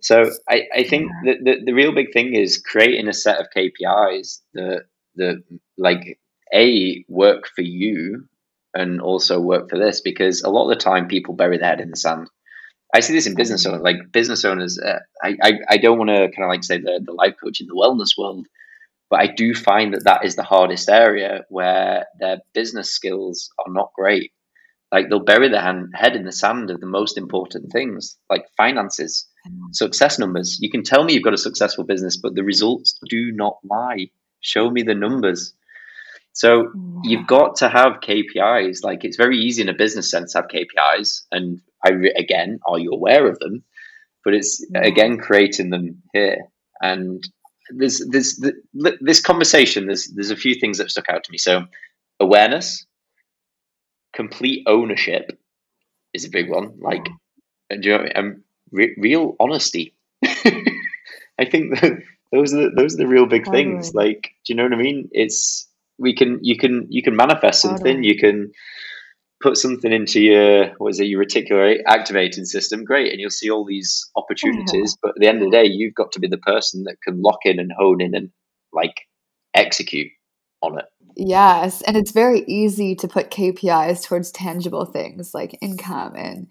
So I, I think yeah. the, the, the real big thing is creating a set of KPIs that that like a work for you and also work for this because a lot of the time people bury their head in the sand. I see this in business owners, like business owners. Uh, I, I, I don't want to kind of like say the, the life coach in the wellness world, but I do find that that is the hardest area where their business skills are not great. Like they'll bury their hand, head in the sand of the most important things, like finances, mm. success numbers. You can tell me you've got a successful business, but the results do not lie. Show me the numbers. So you've got to have KPIs. Like it's very easy in a business sense to have KPIs, and I again, are you aware of them? But it's again creating them here, and there's there's this conversation. There's there's a few things that stuck out to me. So awareness, complete ownership is a big one. Like, and you know, um, re- real honesty. I think that those are the, those are the real big things. Like, do you know what I mean? It's we can you can you can manifest something. You can put something into your what is it your reticular activating system. Great. And you'll see all these opportunities. But at the end of the day you've got to be the person that can lock in and hone in and like execute on it. Yes. And it's very easy to put kpis towards tangible things like income and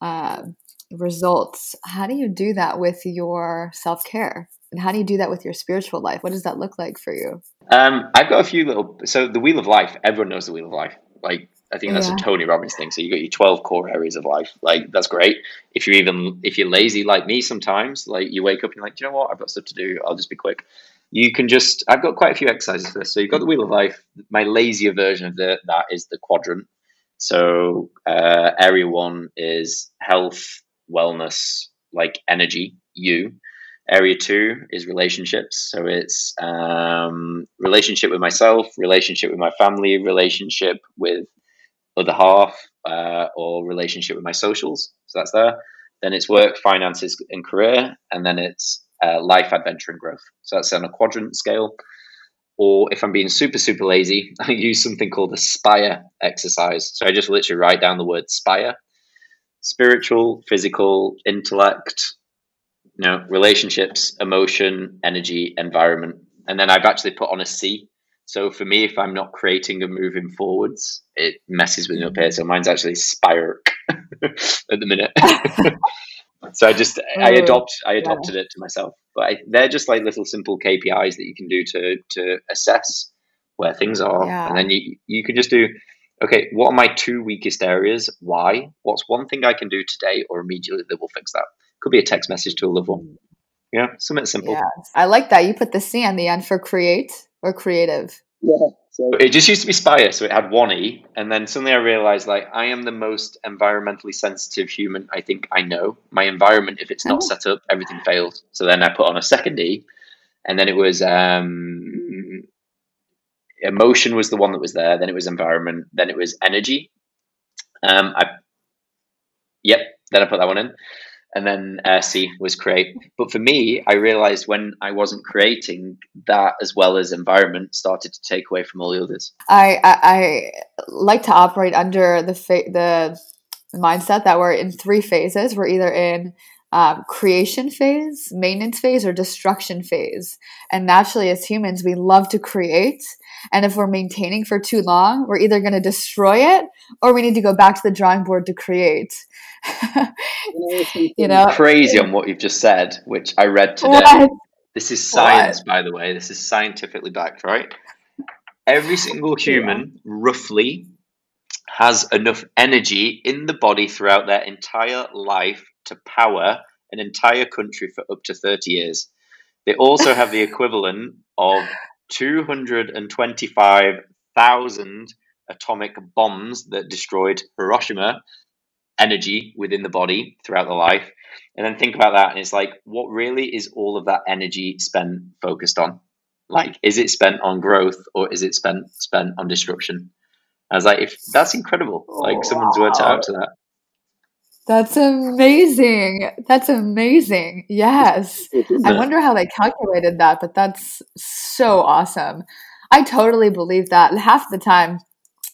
uh, results. How do you do that with your self-care? And how do you do that with your spiritual life? What does that look like for you um, i've got a few little so the wheel of life everyone knows the wheel of life like I think that's yeah. a Tony Robbins thing. So you got your twelve core areas of life. Like that's great. If you're even if you're lazy like me sometimes, like you wake up and you're like, Do you know what? I've got stuff to do. I'll just be quick. You can just I've got quite a few exercises for this. So you've got the wheel of life. My lazier version of the, that is the quadrant. So uh, area one is health, wellness, like energy, you. Area two is relationships. So it's um, relationship with myself, relationship with my family, relationship with other half, uh, or relationship with my socials. So that's there. Then it's work, finances, and career. And then it's uh, life, adventure, and growth. So that's on a quadrant scale. Or if I'm being super, super lazy, I use something called a SPIRE exercise. So I just literally write down the word SPIRE spiritual, physical, intellect, you know, relationships, emotion, energy, environment. And then I've actually put on a C. So for me, if I'm not creating and moving forwards, it messes with me up here. So mine's actually Spire at the minute. so I just I oh, adopt I adopted yeah. it to myself. But I, they're just like little simple KPIs that you can do to to assess where things are, yeah. and then you you can just do okay, what are my two weakest areas? Why? What's one thing I can do today or immediately that will fix that? Could be a text message to a loved one. Yeah, something simple. Yeah, I like that. You put the C on the end for create or creative. Yeah. So it just used to be Spire, so it had one E, and then suddenly I realized like I am the most environmentally sensitive human I think I know. My environment, if it's not oh. set up, everything fails. So then I put on a second E, and then it was um, emotion was the one that was there. Then it was environment. Then it was energy. Um, I, yep. Then I put that one in and then uh, was create. But for me, I realized when I wasn't creating that as well as environment started to take away from all the others. I I, I like to operate under the fa- the mindset that we're in three phases. We're either in um, creation phase, maintenance phase, or destruction phase. And naturally, as humans, we love to create. And if we're maintaining for too long, we're either going to destroy it or we need to go back to the drawing board to create. you know, crazy on what you've just said, which I read today. What? This is science, what? by the way. This is scientifically backed, right? Every single human, roughly, has enough energy in the body throughout their entire life to power an entire country for up to 30 years. They also have the equivalent of 225,000 atomic bombs that destroyed Hiroshima energy within the body throughout the life. And then think about that, and it's like, what really is all of that energy spent focused on? Like, is it spent on growth or is it spent spent on destruction? I was like, if that's incredible, like someone's worked it out to that. That's amazing. That's amazing. Yes. I wonder how they calculated that, but that's so awesome. I totally believe that. And half the time,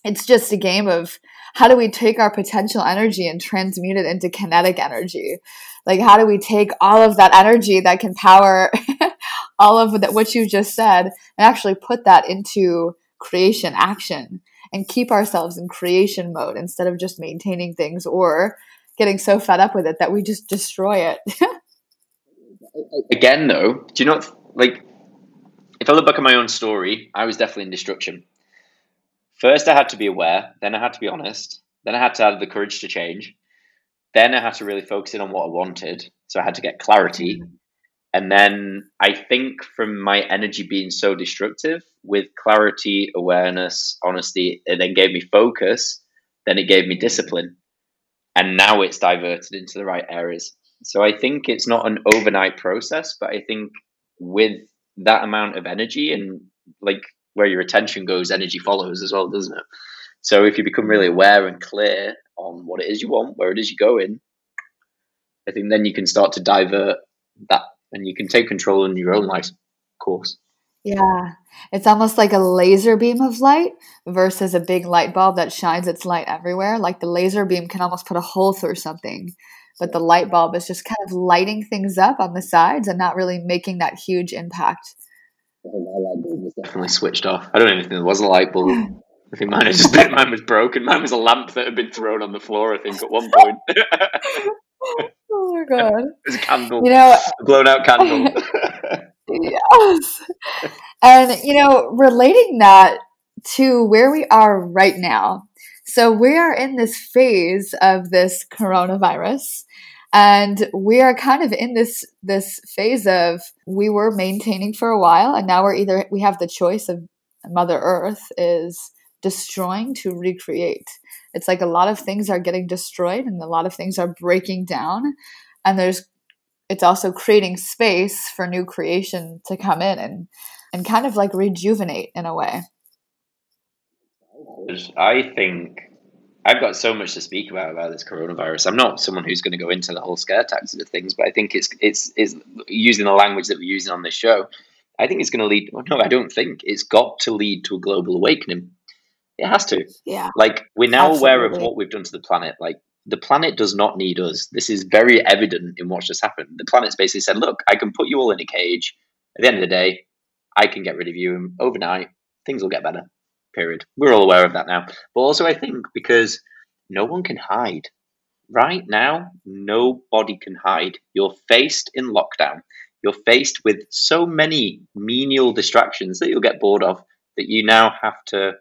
it's just a game of how do we take our potential energy and transmute it into kinetic energy? Like, how do we take all of that energy that can power all of that, what you just said, and actually put that into creation action and keep ourselves in creation mode instead of just maintaining things or getting so fed up with it that we just destroy it. Again, though, do you not like? If I look back at my own story, I was definitely in destruction. First, I had to be aware. Then, I had to be honest. Then, I had to have the courage to change. Then, I had to really focus in on what I wanted. So, I had to get clarity. And then, I think from my energy being so destructive, with clarity, awareness, honesty, it then gave me focus. Then, it gave me discipline and now it's diverted into the right areas. So I think it's not an overnight process, but I think with that amount of energy and like where your attention goes, energy follows as well, doesn't it? So if you become really aware and clear on what it is you want, where it is you're going, I think then you can start to divert that and you can take control in your own life course. Yeah. It's almost like a laser beam of light versus a big light bulb that shines its light everywhere. Like the laser beam can almost put a hole through something, but the light bulb is just kind of lighting things up on the sides and not really making that huge impact. My light bulb was definitely switched off. I don't even think there was a light bulb. I think mine, just, mine was broken. Mine was a lamp that had been thrown on the floor, I think, at one point. oh my god! it was a candle. You know, a blown out candle. Yes. And, you know, relating that to where we are right now. So we are in this phase of this coronavirus and we are kind of in this this phase of we were maintaining for a while and now we're either we have the choice of mother earth is destroying to recreate it's like a lot of things are getting destroyed and a lot of things are breaking down and there's it's also creating space for new creation to come in and and kind of like rejuvenate in a way. I think I've got so much to speak about about this coronavirus. I'm not someone who's going to go into the whole scare tactics of things, but I think it's it's it's using the language that we're using on this show. I think it's going to lead. No, I don't think it's got to lead to a global awakening. It has to. Yeah. Like we're now Absolutely. aware of what we've done to the planet. Like the planet does not need us. This is very evident in what's just happened. The planet's basically said, look, I can put you all in a cage. At the end of the day, I can get rid of you, and overnight, things will get better. Period. We're all aware of that now. But also, I think because no one can hide. Right now, nobody can hide. You're faced in lockdown. You're faced with so many menial distractions that you'll get bored of that you now have to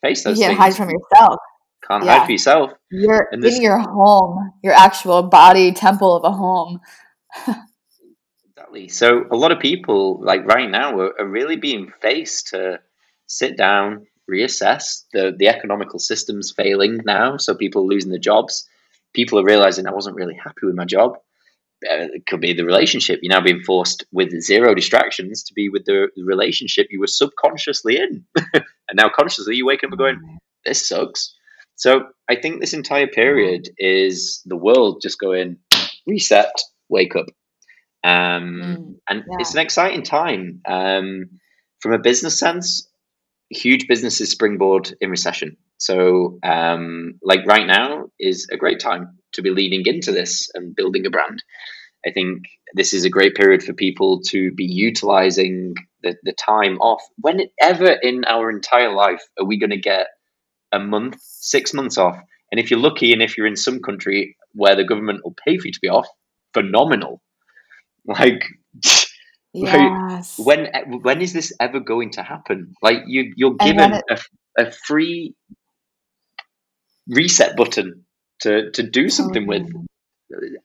face those you can't hide from yourself. Can't yeah. hide for yourself. You're this, in your home, your actual body temple of a home. exactly. So a lot of people, like right now, are, are really being faced to sit down, reassess. The the economical system's failing now, so people are losing their jobs. People are realizing I wasn't really happy with my job. Uh, it could be the relationship. You're now being forced with zero distractions to be with the, the relationship you were subconsciously in. and now consciously you wake up and going, this sucks. So I think this entire period is the world just going reset, wake up. Um, mm, and yeah. it's an exciting time. Um, from a business sense, huge businesses springboard in recession. So, um, like right now is a great time to be leading into this and building a brand. I think this is a great period for people to be utilizing the, the time off. Whenever in our entire life are we going to get a month, six months off. And if you're lucky and if you're in some country where the government will pay for you to be off, phenomenal. Like, yes. like when when is this ever going to happen? Like you you're given it, a, a free reset button to to do something with. Oh.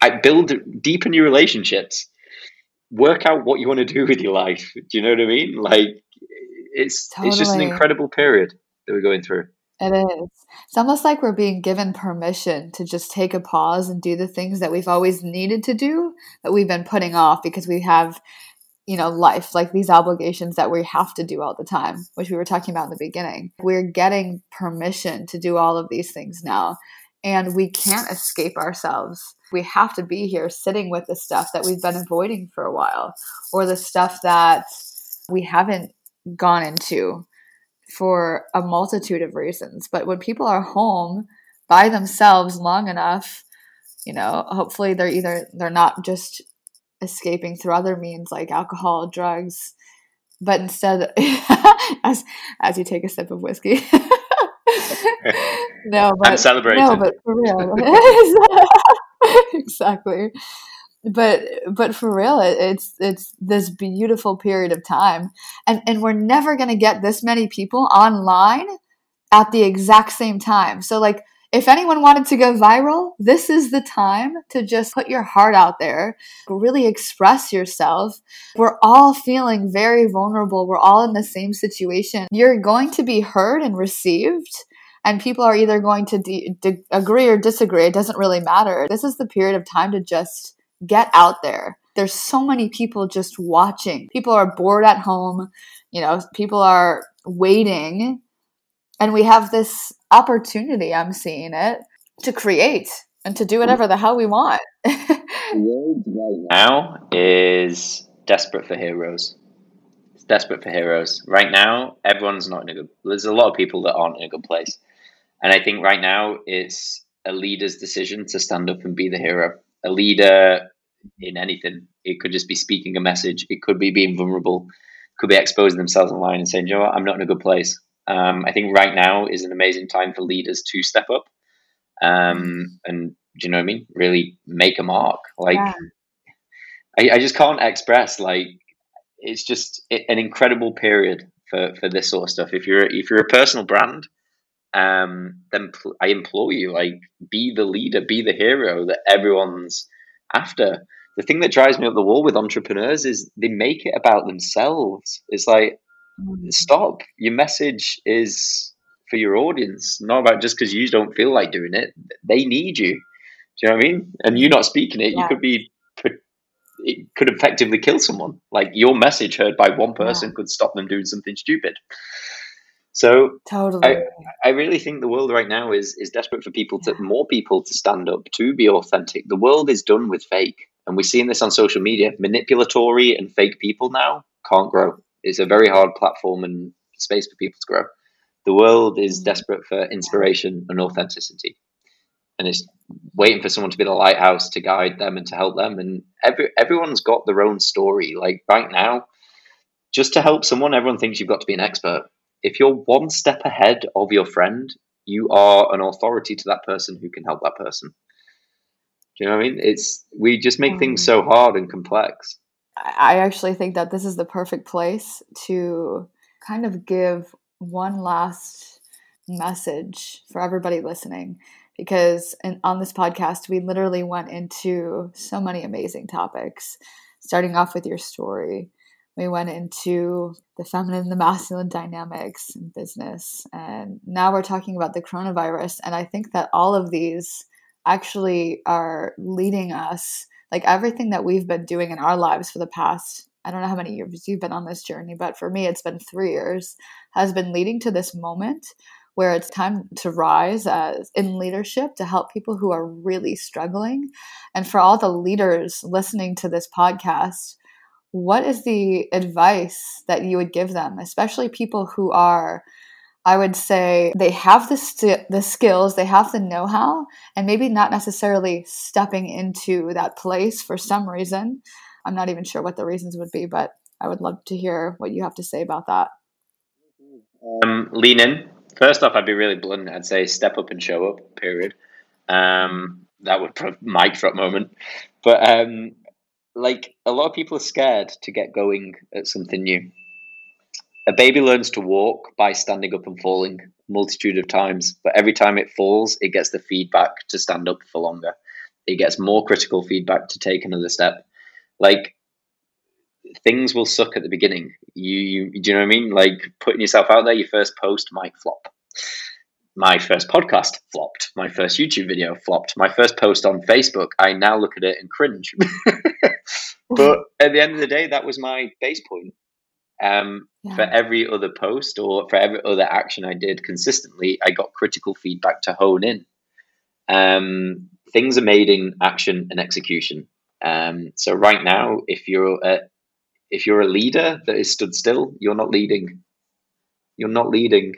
I build deepen your relationships. Work out what you want to do with your life. Do you know what I mean? Like it's totally. it's just an incredible period that we're going through. It is. It's almost like we're being given permission to just take a pause and do the things that we've always needed to do that we've been putting off because we have, you know, life, like these obligations that we have to do all the time, which we were talking about in the beginning. We're getting permission to do all of these things now, and we can't escape ourselves. We have to be here sitting with the stuff that we've been avoiding for a while or the stuff that we haven't gone into for a multitude of reasons. But when people are home by themselves long enough, you know, hopefully they're either they're not just escaping through other means like alcohol, drugs, but instead as as you take a sip of whiskey. no, but I'm celebrating. No, but for real. exactly but but for real it, it's it's this beautiful period of time. And and we're never going to get this many people online at the exact same time. So like if anyone wanted to go viral this is the time to just put your heart out there really express yourself. We're all feeling very vulnerable. We're all in the same situation. You're going to be heard and received and people are either going to de- de- agree or disagree. It doesn't really matter. This is the period of time to just get out there. There's so many people just watching. People are bored at home. You know, people are waiting. And we have this opportunity, I'm seeing it, to create and to do whatever the hell we want. Right now is desperate for heroes. It's desperate for heroes. Right now, everyone's not in a good there's a lot of people that aren't in a good place. And I think right now it's a leader's decision to stand up and be the hero. A leader in anything. It could just be speaking a message. It could be being vulnerable. It could be exposing themselves online and saying, you know what, I'm not in a good place. Um, I think right now is an amazing time for leaders to step up um, and, do you know what I mean? Really make a mark. Like, yeah. I, I just can't express, like, it's just an incredible period for, for this sort of stuff. If you're if you're a personal brand, um, then pl- I implore you, like, be the leader, be the hero that everyone's after. The thing that drives me up the wall with entrepreneurs is they make it about themselves. It's like, stop. Your message is for your audience, not about just because you don't feel like doing it. They need you. Do you know what I mean? And you not speaking it, yeah. you could be it could effectively kill someone. Like your message heard by one person yeah. could stop them doing something stupid. So totally, I, I really think the world right now is is desperate for people to more people to stand up to be authentic. The world is done with fake, and we're seeing this on social media. Manipulatory and fake people now can't grow. It's a very hard platform and space for people to grow. The world is mm. desperate for inspiration and authenticity, and it's waiting for someone to be the lighthouse to guide them and to help them. And every everyone's got their own story. Like right now, just to help someone, everyone thinks you've got to be an expert if you're one step ahead of your friend, you are an authority to that person who can help that person. Do you know what I mean? It's we just make things so mm. hard and complex. I actually think that this is the perfect place to kind of give one last message for everybody listening because in, on this podcast we literally went into so many amazing topics starting off with your story we went into the feminine and the masculine dynamics in business. And now we're talking about the coronavirus. And I think that all of these actually are leading us, like everything that we've been doing in our lives for the past, I don't know how many years you've been on this journey, but for me, it's been three years, has been leading to this moment where it's time to rise as in leadership to help people who are really struggling. And for all the leaders listening to this podcast, what is the advice that you would give them, especially people who are, I would say, they have the st- the skills, they have the know how, and maybe not necessarily stepping into that place for some reason. I'm not even sure what the reasons would be, but I would love to hear what you have to say about that. Um, lean in. First off, I'd be really blunt. I'd say step up and show up. Period. Um, that would mic drop moment, but um, like a lot of people are scared to get going at something new. A baby learns to walk by standing up and falling multitude of times, but every time it falls, it gets the feedback to stand up for longer. It gets more critical feedback to take another step. Like things will suck at the beginning. You, you do you know what I mean? Like putting yourself out there, your first post might flop my first podcast flopped. My first YouTube video flopped. My first post on Facebook, I now look at it and cringe. but at the end of the day, that was my base point. Um, yeah. For every other post or for every other action I did consistently, I got critical feedback to hone in. Um, things are made in action and execution. Um, so right now, if you're a, if you're a leader that is stood still, you're not leading. You're not leading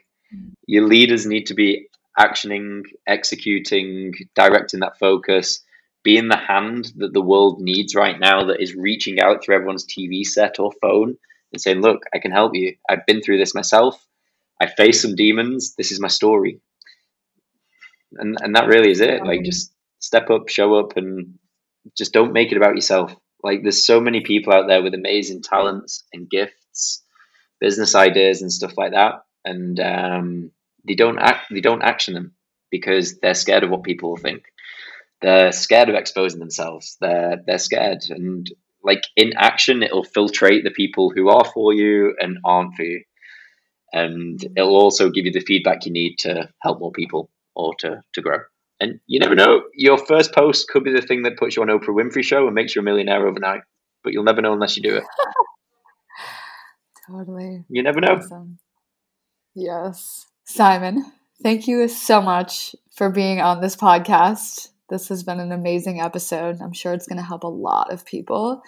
your leaders need to be actioning, executing, directing that focus, being the hand that the world needs right now that is reaching out through everyone's TV set or phone and saying, Look, I can help you. I've been through this myself. I faced some demons. This is my story. And and that really is it. Like mm. just step up, show up and just don't make it about yourself. Like there's so many people out there with amazing talents and gifts, business ideas and stuff like that and um, they don't act they don't action them because they're scared of what people will think. They're scared of exposing themselves. They're they're scared and like in action it'll filtrate the people who are for you and aren't for you. And it'll also give you the feedback you need to help more people or to, to grow. And you never know, your first post could be the thing that puts you on Oprah Winfrey show and makes you a millionaire overnight. But you'll never know unless you do it. totally. You never know. Awesome. Yes. Simon, thank you so much for being on this podcast. This has been an amazing episode. I'm sure it's going to help a lot of people.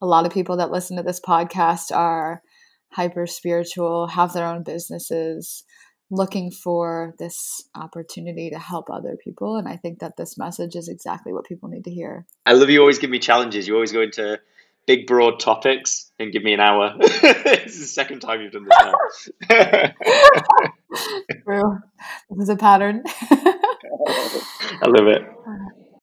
A lot of people that listen to this podcast are hyper spiritual, have their own businesses, looking for this opportunity to help other people. And I think that this message is exactly what people need to hear. I love you always give me challenges. You always go into big, broad topics and give me an hour. this is the second time you've done this now. True. This is a pattern. I love it.